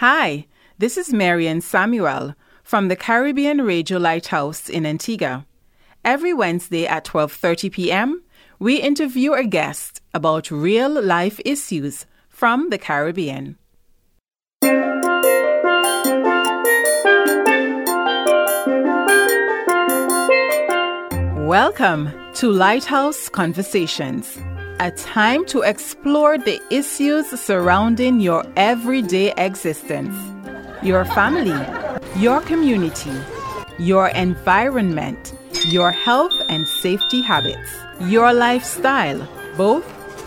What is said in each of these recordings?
Hi, this is Marian Samuel from the Caribbean Radio Lighthouse in Antigua. Every Wednesday at 12:30 p.m., we interview a guest about real life issues from the Caribbean. Welcome to Lighthouse Conversations, a time to explore the issues surrounding your everyday existence, your family, your community, your environment, your health and safety habits, your lifestyle, both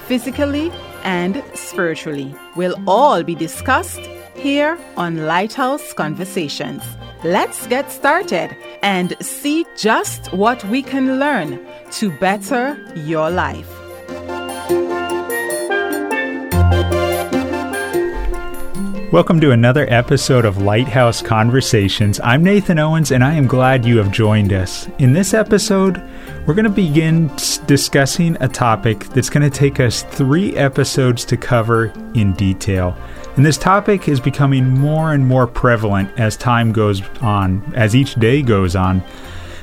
physically and spiritually, will all be discussed here on Lighthouse Conversations. Let's get started and see just what we can learn to better your life. Welcome to another episode of Lighthouse Conversations. I'm Nathan Owens, and I am glad you have joined us. In this episode, we're going to begin discussing a topic that's going to take us three episodes to cover in detail. And this topic is becoming more and more prevalent as time goes on, as each day goes on.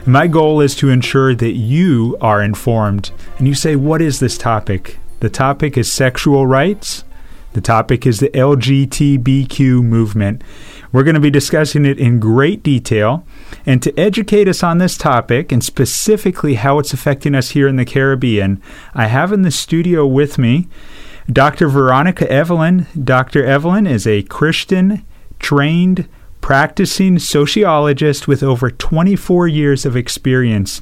My goal is to ensure that you are informed. And you say, What is this topic? The topic is sexual rights. The topic is the LGBTQ movement. We're going to be discussing it in great detail. And to educate us on this topic and specifically how it's affecting us here in the Caribbean, I have in the studio with me Dr. Veronica Evelyn. Dr. Evelyn is a Christian trained practicing sociologist with over 24 years of experience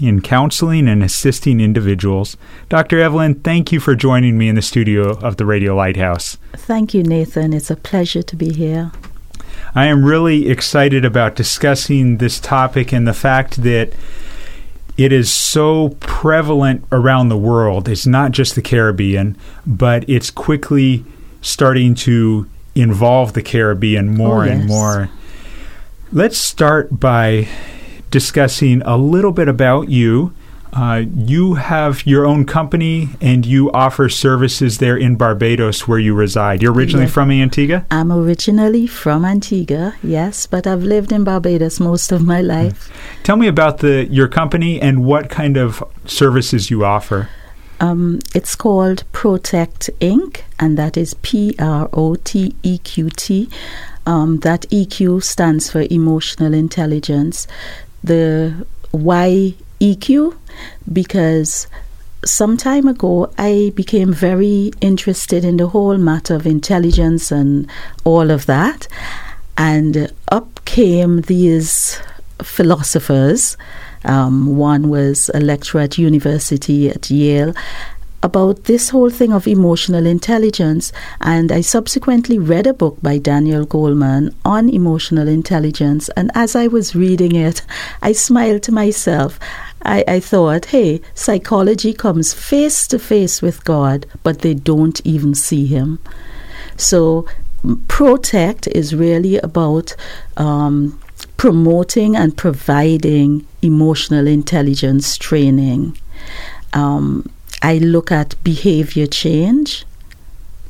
in counseling and assisting individuals. Dr. Evelyn, thank you for joining me in the studio of the Radio Lighthouse. Thank you, Nathan. It's a pleasure to be here. I am really excited about discussing this topic and the fact that it is so prevalent around the world. It's not just the Caribbean, but it's quickly starting to involve the Caribbean more oh, yes. and more. Let's start by discussing a little bit about you. Uh, you have your own company and you offer services there in Barbados where you reside. You're originally Yes. from Antigua? I'm originally from Antigua, yes, but I've lived in Barbados most of my life. Tell me about the your company and what kind of services you offer. Um, it's called ProteQt Inc., and that is P R O T E Q T. Um, that EQ stands for emotional intelligence. The why EQ? Because some time ago I became very interested in the whole matter of intelligence and all of that. And up came these philosophers. Um, one was a lecturer at university at Yale about this whole thing of emotional intelligence. And I subsequently read a book by Daniel Goleman on emotional intelligence. And as I was reading it, I smiled to myself. I, I thought, hey, psychology comes face to face with God, but they don't even see Him. So, ProteQt is really about um, promoting and providing emotional intelligence training. Um, I look at behavior change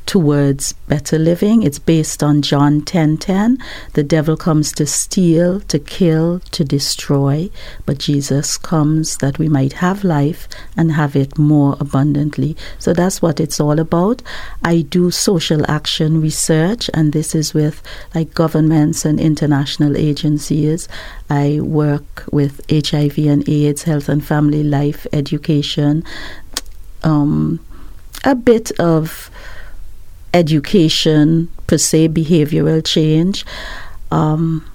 towards better living. It's based on John 10:10. The devil comes to steal, to kill, to destroy, but Jesus comes that we might have life and have it more abundantly. So that's what it's all about. I do social action research and this is with like governments and international agencies. I work with HIV and AIDS, health and family life education, um, a bit of education, per se, behavioral change, um,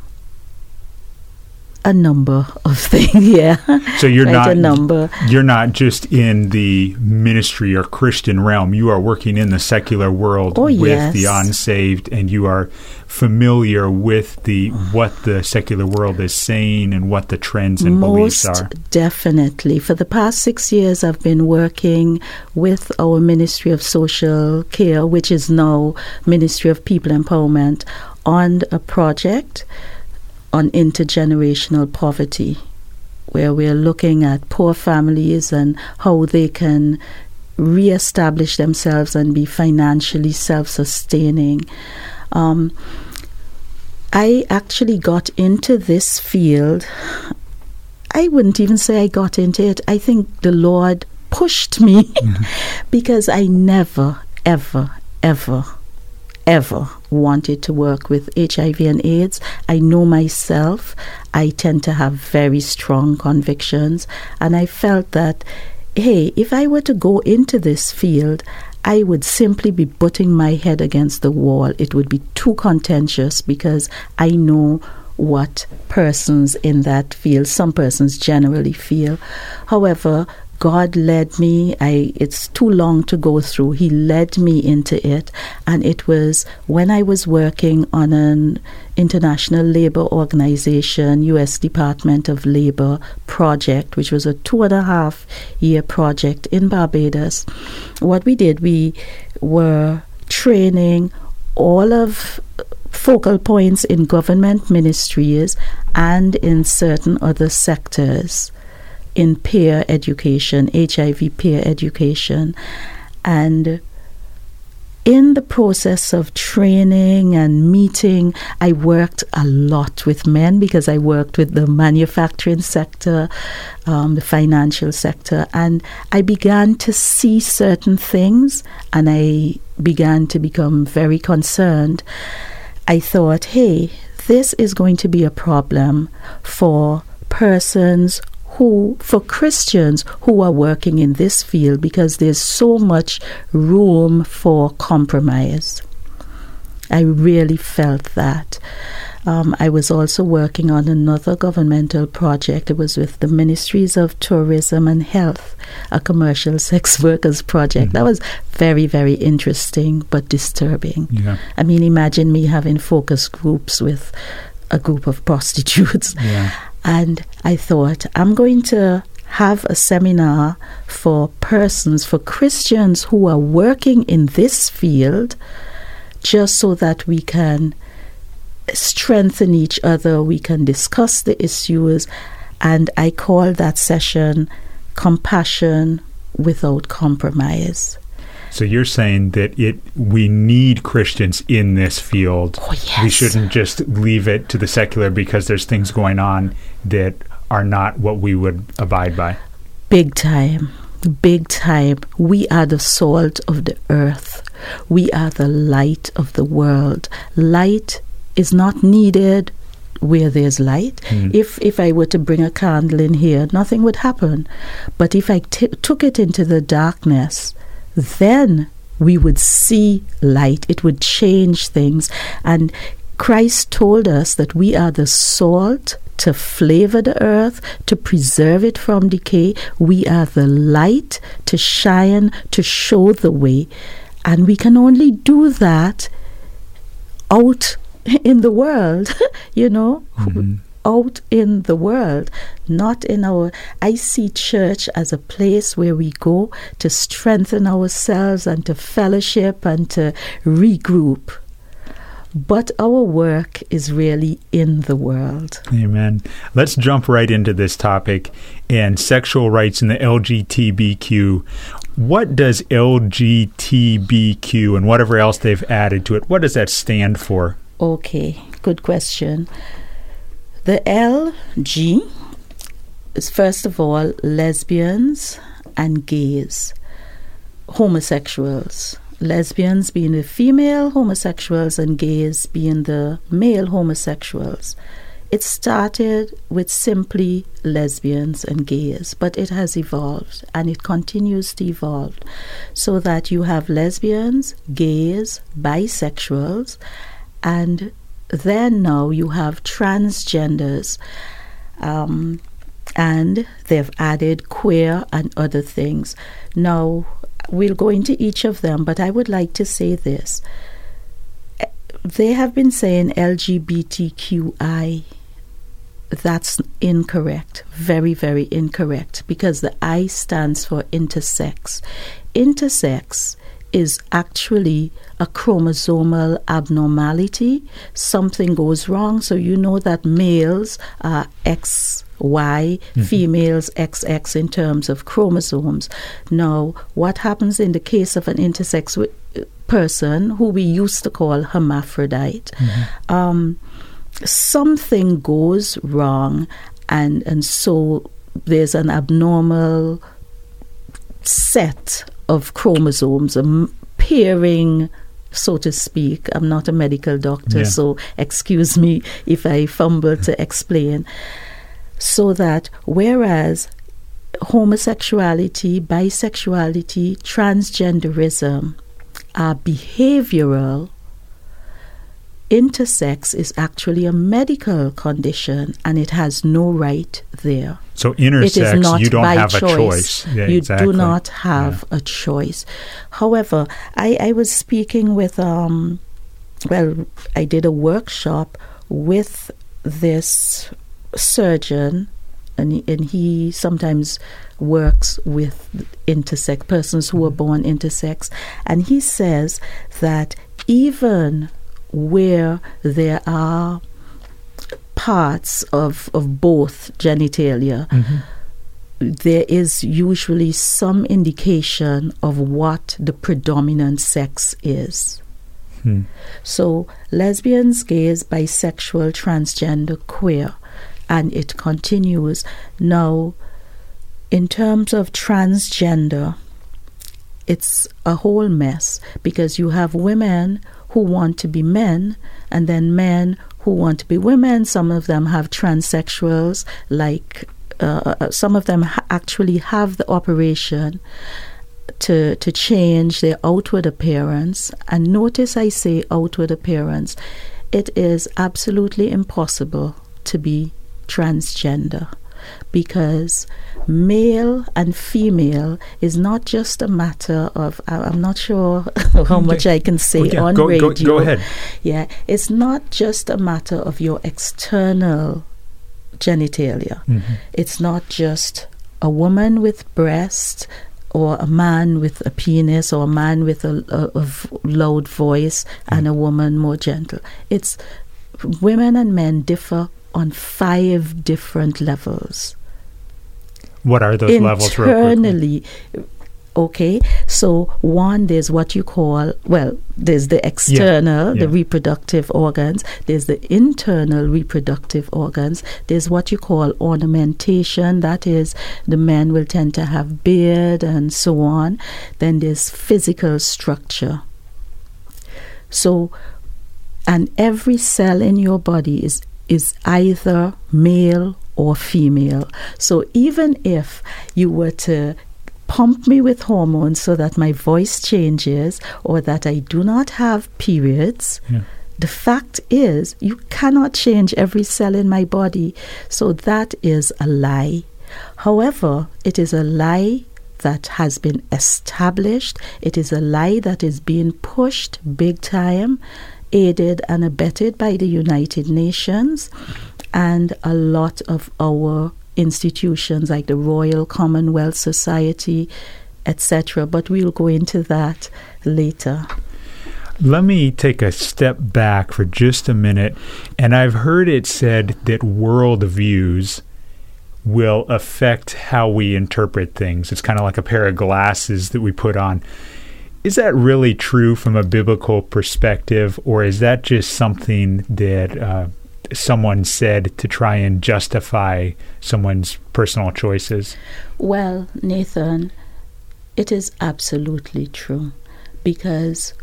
a number of things. Yeah, So you're Quite not a number. you're not just in the ministry or Christian realm. You are working in the secular world Oh, with yes. the unsaved, and you are familiar with the what the secular world is saying and what the trends and beliefs Most are. definitely. For the past six years, I've been working with our Ministry of Social Care, which is now Ministry of People Empowerment, on a project on intergenerational poverty, where we're looking at poor families and how they can reestablish themselves and be financially self sustaining. Um, I actually got into this field. I wouldn't even say I got into it. I think the Lord pushed me mm-hmm. because I never, ever, ever, ever wanted to work with HIV and AIDS. I know myself. I tend to have very strong convictions. And I felt that, hey, if I were to go into this field, I would simply be butting my head against the wall. It would be too contentious because I know what persons in that field, some persons generally feel. However, God led me. I it's too long to go through. He led me into it, and it was when I was working on an international labor organization, U.S. Department of Labor project, which was a two and a half year project in Barbados. What we did, we were training all of uh, focal points in government ministries and in certain other sectors in peer education, HIV peer education. And in the process of training and meeting, I worked a lot with men because I worked with the manufacturing sector, um, the financial sector, and I began to see certain things and I began to become very concerned. I thought, hey, this is going to be a problem for persons who, for Christians who are working in this field, because there's so much room for compromise. I really felt that. Um, I was also working on another governmental project. It was with the Ministries of Tourism and Health, a commercial sex workers project. Mm-hmm. That was very, very interesting but disturbing. Yeah. I mean, imagine me having focus groups with a group of prostitutes. Yeah. And I thought, I'm going to have a seminar for persons, for Christians who are working in this field, just so that we can strengthen each other, we can discuss the issues. And I call that session Compassion Without Compromise. So you're saying that it we need Christians in this field. Oh, yes. We shouldn't just leave it to the secular because there's things going on that are not what we would abide by. Big time. Big time. We are the salt of the earth. We are the light of the world. Light is not needed where there's light. Mm. If if I were to bring a candle in here, nothing would happen. But if I t- took it into the darkness, then we would see light. It would change things. And Christ told us that we are the salt to flavor the earth, to preserve it from decay. We are the light to shine, to show the way. And we can only do that out in the world, you know. Mm-hmm out in the world, not in our. I see church as a place where we go to strengthen ourselves and to fellowship and to regroup. But our work is really in the world. Amen. Let's jump right into this topic and sexual rights in the LGBTQ. What does LGBTQ and whatever else they've added to it, what does that stand for? Okay, good question. The LG is first of all lesbians and gays, homosexuals. Lesbians being the female homosexuals and gays being the male homosexuals. It started with simply lesbians and gays, but it has evolved and it continues to evolve so that you have lesbians, gays, bisexuals, and then now you have transgenders. Um, and they've added queer and other things. Now, we'll go into each of them, but I would like to say this. They have been saying LGBTQI. That's incorrect, very, very incorrect, because the I stands for intersex. Intersex is actually a chromosomal abnormality. Something goes wrong, so you know that males are X. Y, mm-hmm. females XX in terms of chromosomes. Now, what happens in the case of an intersex person who we used to call hermaphrodite? Mm-hmm. Um, something goes wrong, and and so there's an abnormal set of chromosomes, um, a pairing so to speak. I'm not a medical doctor, yeah. so excuse me if I fumble to explain. So that whereas homosexuality, bisexuality, transgenderism are behavioral, intersex is actually a medical condition and it has no right there. So intersex, you don't have choice. a choice. Yeah, you exactly. do not have yeah. a choice. However, I, I was speaking with, um, well, I did a workshop with this surgeon, and he, and he sometimes works with intersex persons who are born intersex, and he says that even where there are parts of, of both genitalia, mm-hmm. there is usually some indication of what the predominant sex is. Hmm. So, lesbians, gays, bisexual, transgender, queer, and it continues. Now, in terms of transgender, it's a whole mess because you have women who want to be men and then men who want to be women. Some of them have transsexuals, like uh, uh, some of them ha- actually have the operation to to change their outward appearance. And notice I say outward appearance. It is absolutely impossible to be transgender because male and female is not just a matter of I'm not sure how much I can say yeah, on go, radio. Go, go ahead. Yeah, it's not just a matter of your external genitalia. Mm-hmm. It's not just a woman with breasts or a man with a penis or a man with a, a, a loud voice mm-hmm. and a woman more gentle. It's women and men differ on five different levels. What are those Internally, levels? Internally, okay. So one, there's what you call well, there's the external, yeah, yeah. the reproductive organs. There's the internal reproductive organs. There's what you call ornamentation. That is, the men will tend to have beard and so on. Then there's physical structure. So, and every cell in your body is is either male or female. So even if you were to pump me with hormones so that my voice changes or that I do not have periods, yeah. the fact is you cannot change every cell in my body. So that is a lie. However, it is a lie that has been established. It is a lie that is being pushed big time aided and abetted by the United Nations and a lot of our institutions like the Royal Commonwealth Society, etc. But we'll go into that later. Let me take a step back for just a minute. And I've heard it said that worldviews will affect how we interpret things. It's kind of like a pair of glasses that we put on. Is that really true from a biblical perspective, or is that just something that uh, someone said to try and justify someone's personal choices? Well, Nathan, it is absolutely true because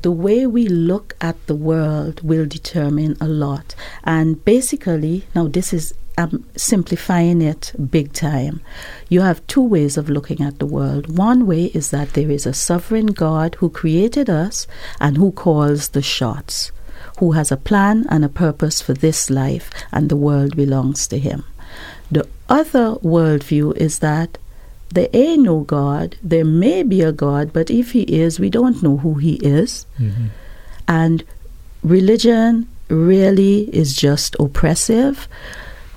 the way we look at the world will determine a lot. And basically, now this is I'm simplifying it big time. You have two ways of looking at the world. One way is that there is a sovereign God who created us and who calls the shots, who has a plan and a purpose for this life, and the world belongs to him. The other worldview is that there ain't no God. There may be a God, but if he is, we don't know who he is. Mm-hmm. And religion really is just oppressive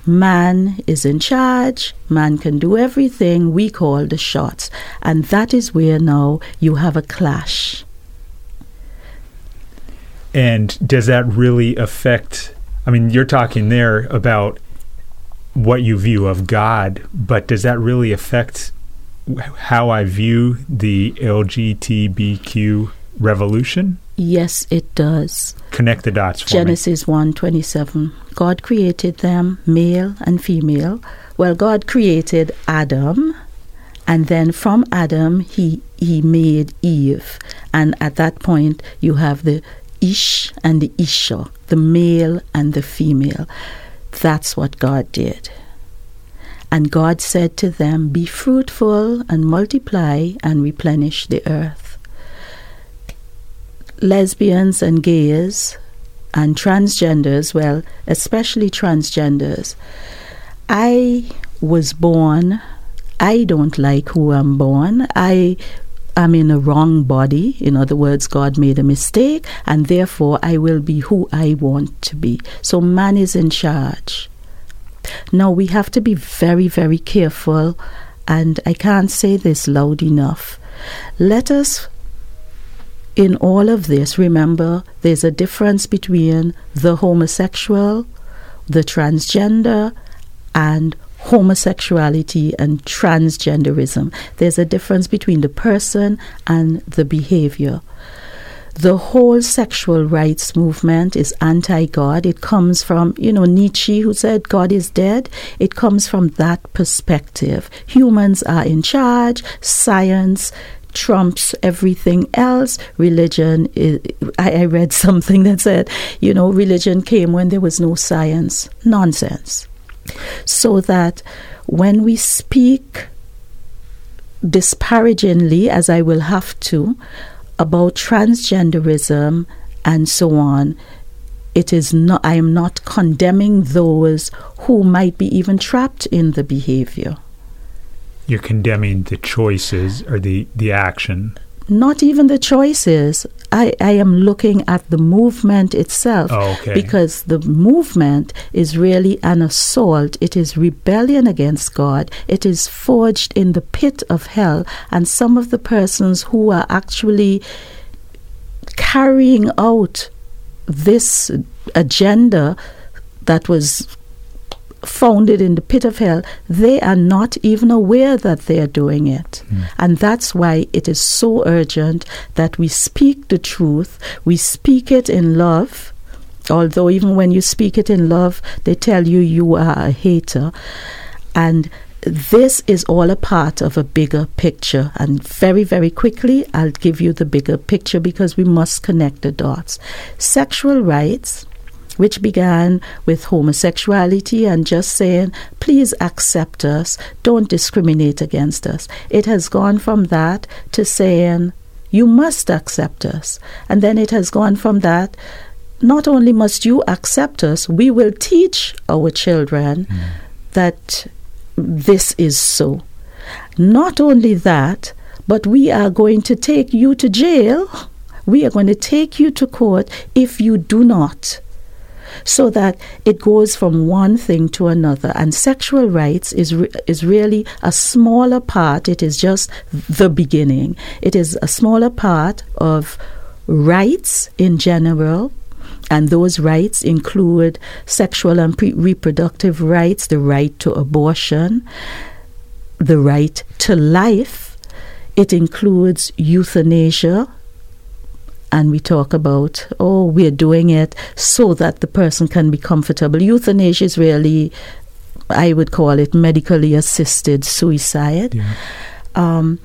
man is in charge, man can do everything, we call the shots. And that is where now you have a clash. And does that really affect? I mean, you're talking there about what you view of God, but does that really affect how I view the LGBTQ revolution? Yes, it does. Connect the dots for Genesis me. 1 27. God created them, male and female. Well, God created Adam, and then from Adam, he, he made Eve. And at that point, you have the Ish and the Isha, the male and the female. That's what God did. And God said to them, Be fruitful and multiply and replenish the earth. Lesbians and gays and transgenders, well, especially transgenders, I was born, I don't like who I'm born. I am in a wrong body. In other words, God made a mistake, and therefore I will be who I want to be. So man is in charge. Now we have to be very, very careful, and I can't say this loud enough. Let us, in all of this, remember there's a difference between the homosexual, the transgender, and homosexuality and transgenderism. There's a difference between the person and the behavior. The whole sexual rights movement is anti God. It comes from, you know, Nietzsche, who said God is dead. It comes from that perspective. Humans are in charge, science trumps everything else. Religion, is, I, I read something that said, you know, religion came when there was no science. Nonsense so that when we speak disparagingly, as I will have to, about transgenderism and so on, it is not I am not condemning those who might be even trapped in the behavior. You're condemning the choices or the, the action not even the choices. I, I am looking at the movement itself oh, okay. because the movement is really an assault. It is rebellion against God. It is forged in the pit of hell. And some of the persons who are actually carrying out this agenda that was founded in the pit of hell, they are not even aware that they are doing it. Mm. And that's why it is so urgent that we speak the truth, we speak it in love. Although, even when you speak it in love, they tell you you are a hater. And this is all a part of a bigger picture. And very, very quickly, I'll give you the bigger picture because we must connect the dots. Sexual rights which began with homosexuality and just saying, please accept us, don't discriminate against us. It has gone from that to saying, you must accept us. And then it has gone from that, not only must you accept us, we will teach our children mm. that this is so. Not only that, but we are going to take you to jail. We are going to take you to court if you do not so that it goes from one thing to another. And sexual rights is re- is really a smaller part. It is just the beginning. It is a smaller part of rights in general. And those rights include sexual and pre- reproductive rights, the right to abortion, the right to life. It includes euthanasia, and we talk about, oh, we're doing it so that the person can be comfortable. Euthanasia is really, I would call it medically assisted suicide. Yeah. Um,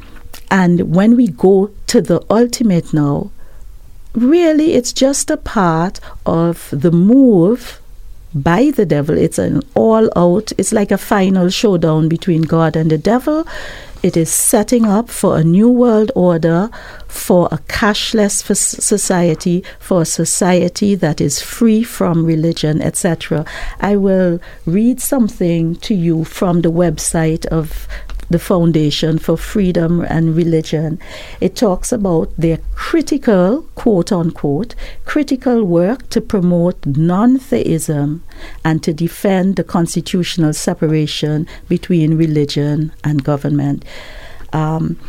and when we go to the ultimate now, really it's just a part of the move by the devil. It's an all out, it's like a final showdown between God and the devil. It is setting up for a new world order, for a cashless society, for a society that is free from religion, etc. I will read something to you from the website of the Foundation for Freedom and Religion. It talks about their critical, quote unquote, critical work to promote non theism and to defend the constitutional separation between religion and government. Um,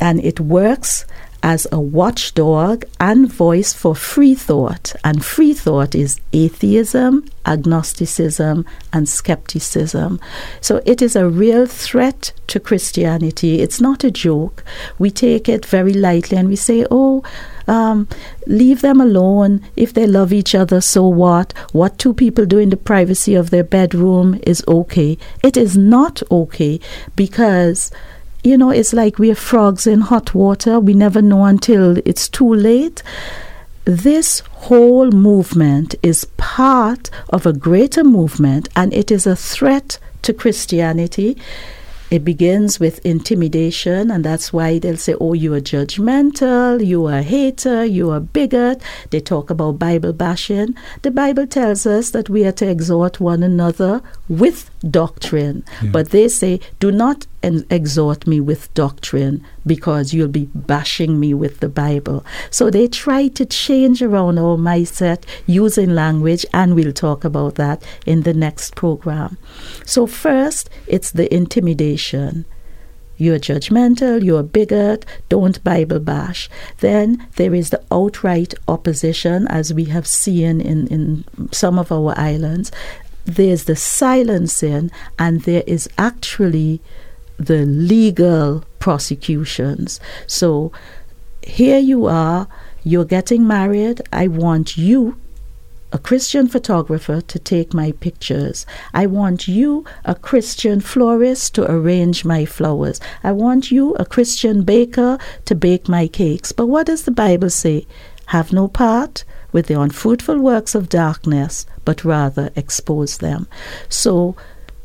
and it works as a watchdog and voice for free thought. And free thought is atheism, agnosticism, and skepticism. So it is a real threat to Christianity. It's not a joke. We take it very lightly and we say, oh, um, leave them alone. If they love each other, so what? What two people do in the privacy of their bedroom is okay. It is not okay because you know, it's like we're frogs in hot water. We never know until it's too late. This whole movement is part of a greater movement and it is a threat to Christianity. It begins with intimidation, and that's why they'll say, Oh, you are judgmental, you are a hater, you are a bigot. They talk about Bible bashing. The Bible tells us that we are to exhort one another with doctrine, yeah. but they say, Do not exhort me with doctrine because you'll be bashing me with the Bible. So they try to change around our mindset using language, and we'll talk about that in the next program. So, first, it's the intimidation. You're judgmental, you're a bigot, don't Bible bash. Then there is the outright opposition, as we have seen in, in some of our islands. There's the silencing, and there is actually the legal prosecutions. So here you are, you're getting married. I want you, a Christian photographer, to take my pictures. I want you, a Christian florist, to arrange my flowers. I want you, a Christian baker, to bake my cakes. But what does the Bible say? Have no part with the unfruitful works of darkness, but rather expose them. So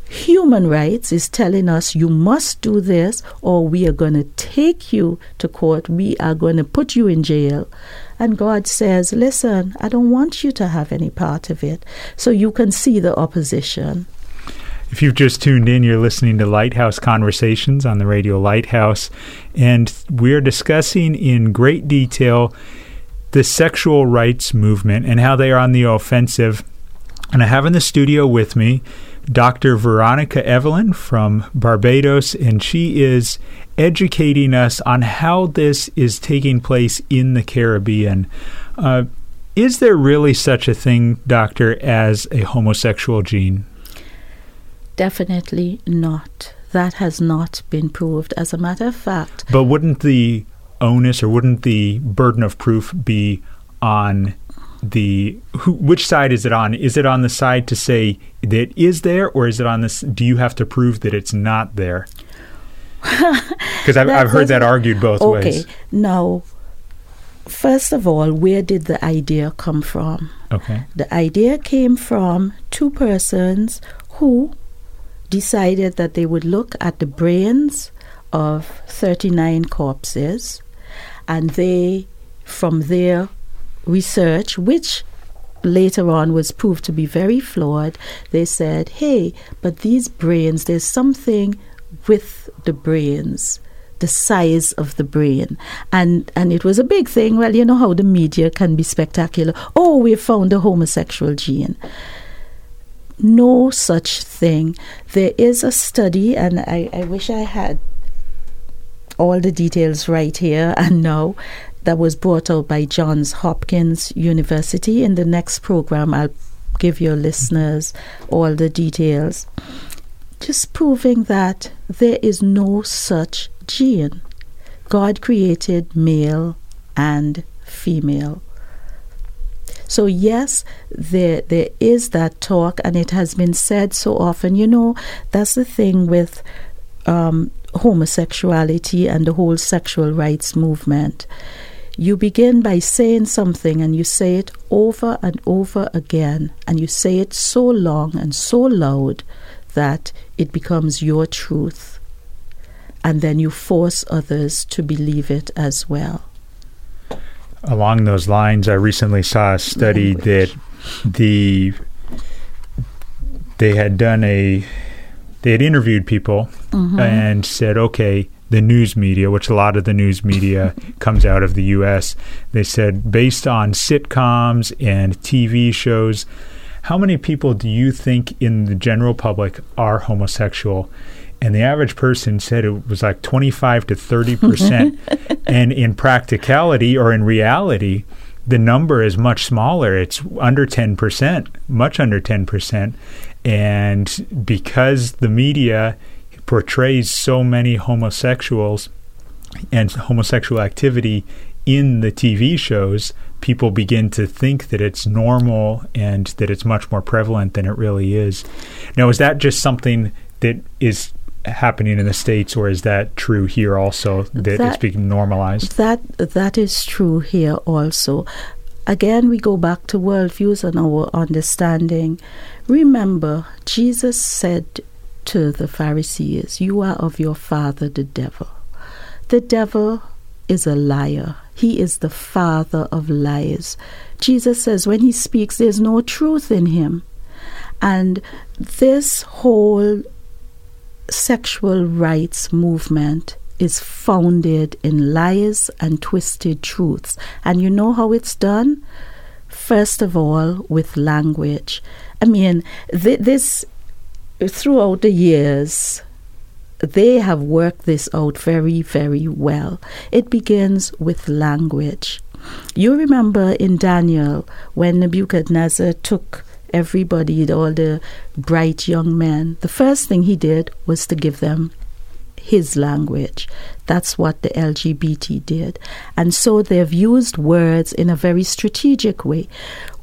human rights is telling us you must do this or we are going to take you to court, we are going to put you in jail. And God says, Listen, I don't want you to have any part of it. So you can see the opposition. If you've just tuned in, you're listening to Lighthouse Conversations on the radio Lighthouse, and we're discussing in great detail the sexual rights movement and how they are on the offensive. And I have in the studio with me Dr. Veronica Evelyn from Barbados, and she is educating us on how this is taking place in the Caribbean. Uh, is there really such a thing, Doctor, as a homosexual gene? Definitely not. That has not been proved, as a matter of fact. But wouldn't the onus or wouldn't the burden of proof be on the who, which side is it on? Is it on the side to say that is there, or is it on this? Do you have to prove that it's not there? Because I've, I've heard that argued both okay. ways. Okay, now, first of all, where did the idea come from? Okay, the idea came from two persons who decided that they would look at the brains of 39 corpses and they from there research, which later on was proved to be very flawed, they said, hey, but these brains, there's something with the brains the size of the brain. And and it was a big thing. Well you know how the media can be spectacular. Oh we found a homosexual gene. No such thing. There is a study and i, I wish i had all the details right here and now that was brought out by Johns Hopkins University. In the next program, I'll give your listeners all the details. Just proving that there is no such gene. God created male and female. So yes, there there is that talk, and it has been said so often. You know, that's the thing with um, homosexuality and the whole sexual rights movement. You begin by saying something and you say it over and over again, and you say it so long and so loud that it becomes your truth. And then you force others to believe it as well. Along those lines, I recently saw a study Language. that the they had done a they had interviewed people mm-hmm. and said, okay, the news media, which a lot of the news media comes out of the U.S., they said based on sitcoms and TV shows, how many people do you think in the general public are homosexual? And the average person said it was like 25 to 30 percent. and in practicality or in reality, the number is much smaller. It's under 10 percent, much under 10 percent. And because the media portrays so many homosexuals and homosexual activity in the TV shows, people begin to think that it's normal and that it's much more prevalent than it really is. Now, is that just something that is happening in the states, or is that true here also that, that it's being normalized? That that is true here also. Again, we go back to worldviews and our understanding. Remember, Jesus said to the Pharisees, You are of your father, the devil. The devil is a liar. He is the father of lies. Jesus says when he speaks, there's no truth in him. And this whole sexual rights movement is founded in lies and twisted truths. And you know how it's done? First of all, with language. I mean, th- this throughout the years, they have worked this out very, very well. It begins with language. You remember in Daniel when Nebuchadnezzar took everybody, all the bright young men, the first thing he did was to give them his language. That's what the LGBT did. And so they've used words in a very strategic way.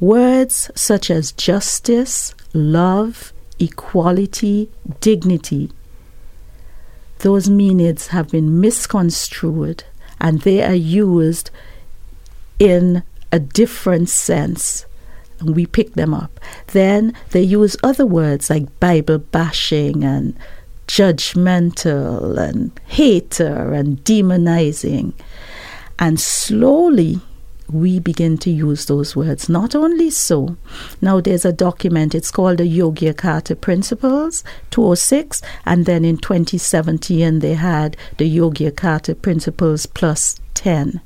Words such as justice, love, equality, dignity those meanings have been misconstrued and they are used in a different sense. And we pick them up. Then they use other words like Bible bashing and judgmental and hater and demonizing. And slowly we begin to use those words. Not only so, now there's a document, it's called the Yogyakarta Principles, 206, and then in 2017 they had the Yogyakarta Principles plus 10.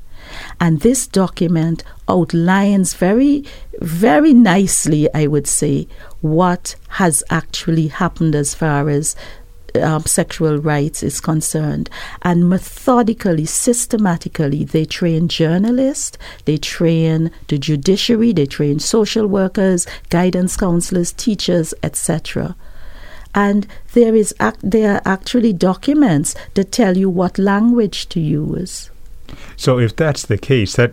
And this document outlines very, very nicely, I would say, what has actually happened as far as um, sexual rights is concerned. And methodically, systematically, they train journalists, they train the judiciary, they train social workers, guidance counselors, teachers, etc. And there is ac- there are actually documents that tell you what language to use. So, if that's the case, that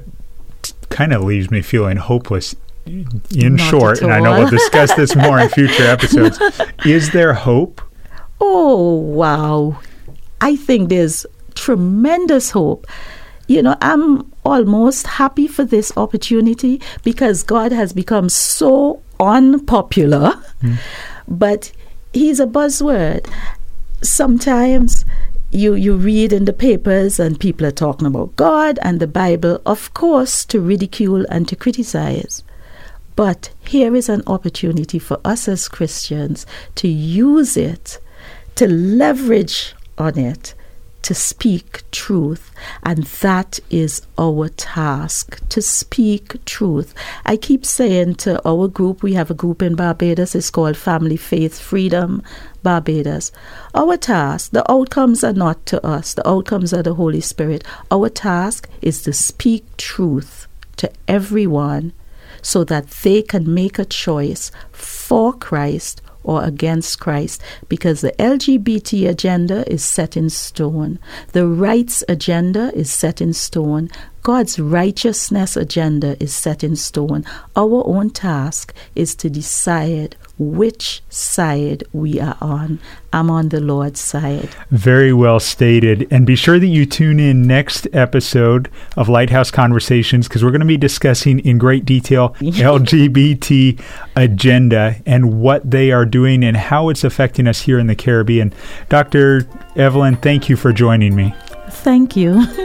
kind of leaves me feeling hopeless in Not short, and I know we'll discuss this more in future episodes. Is there hope Oh, wow. I think there's tremendous hope. You know, I'm almost happy for this opportunity because God has become so unpopular, mm. but He's a buzzword. Sometimes you you read in the papers and people are talking about God and the Bible, of course, to ridicule and to criticize. But here is an opportunity for us as Christians to use it to leverage on it to speak truth. And that is our task to speak truth. I keep saying to our group, we have a group in Barbados, it's called Family Faith Freedom Barbados. Our task, the outcomes are not to us, the outcomes are the Holy Spirit. Our task is to speak truth to everyone so that they can make a choice for Christ or against Christ because the LGBT agenda is set in stone. The rights agenda is set in stone. God's righteousness agenda is set in stone. Our own task is to decide which side we are on. I'm on the Lord's side. Very well stated. And be sure that you tune in next episode of Lighthouse Conversations because we're going to be discussing in great detail LGBT agenda and what they are doing and how it's affecting us here in the Caribbean. Dr. Evelyn, thank you for joining me. Thank you.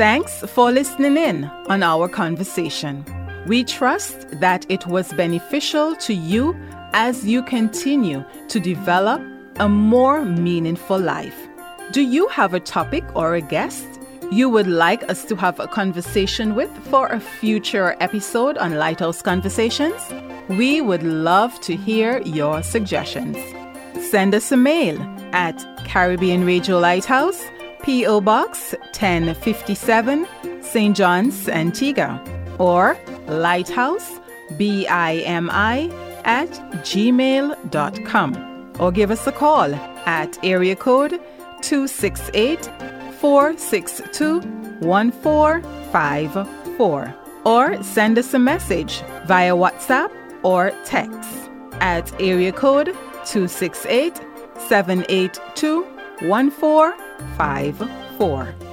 Thanks for listening in on our conversation. We trust that it was beneficial to you as you continue to develop a more meaningful life. Do you have a topic or a guest you would like us to have a conversation with for a future episode on Lighthouse Conversations? We would love to hear your suggestions. Send us a mail at Caribbean Radio Lighthouse, P.O. Box 1057, St. John's, Antigua, or lighthouse, B I M I, at gmail.com or give us a call at area code 268 462 1454 or send us a message via WhatsApp or text at area code 268 782 1454.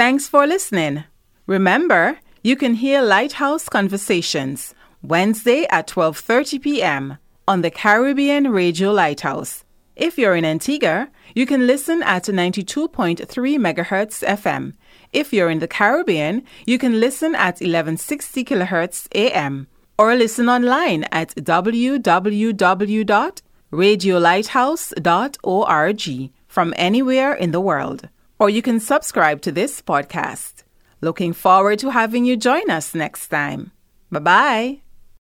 Thanks for listening. Remember, you can hear Lighthouse Conversations Wednesday at 12:30 p.m. on the Caribbean Radio Lighthouse. If you're in Antigua, you can listen at 92.3 MHz FM. If you're in the Caribbean, you can listen at 1160 kHz AM or listen online at www.radiolighthouse.org from anywhere in the world. Or you can subscribe to this podcast. Looking forward to having you join us next time. Bye bye.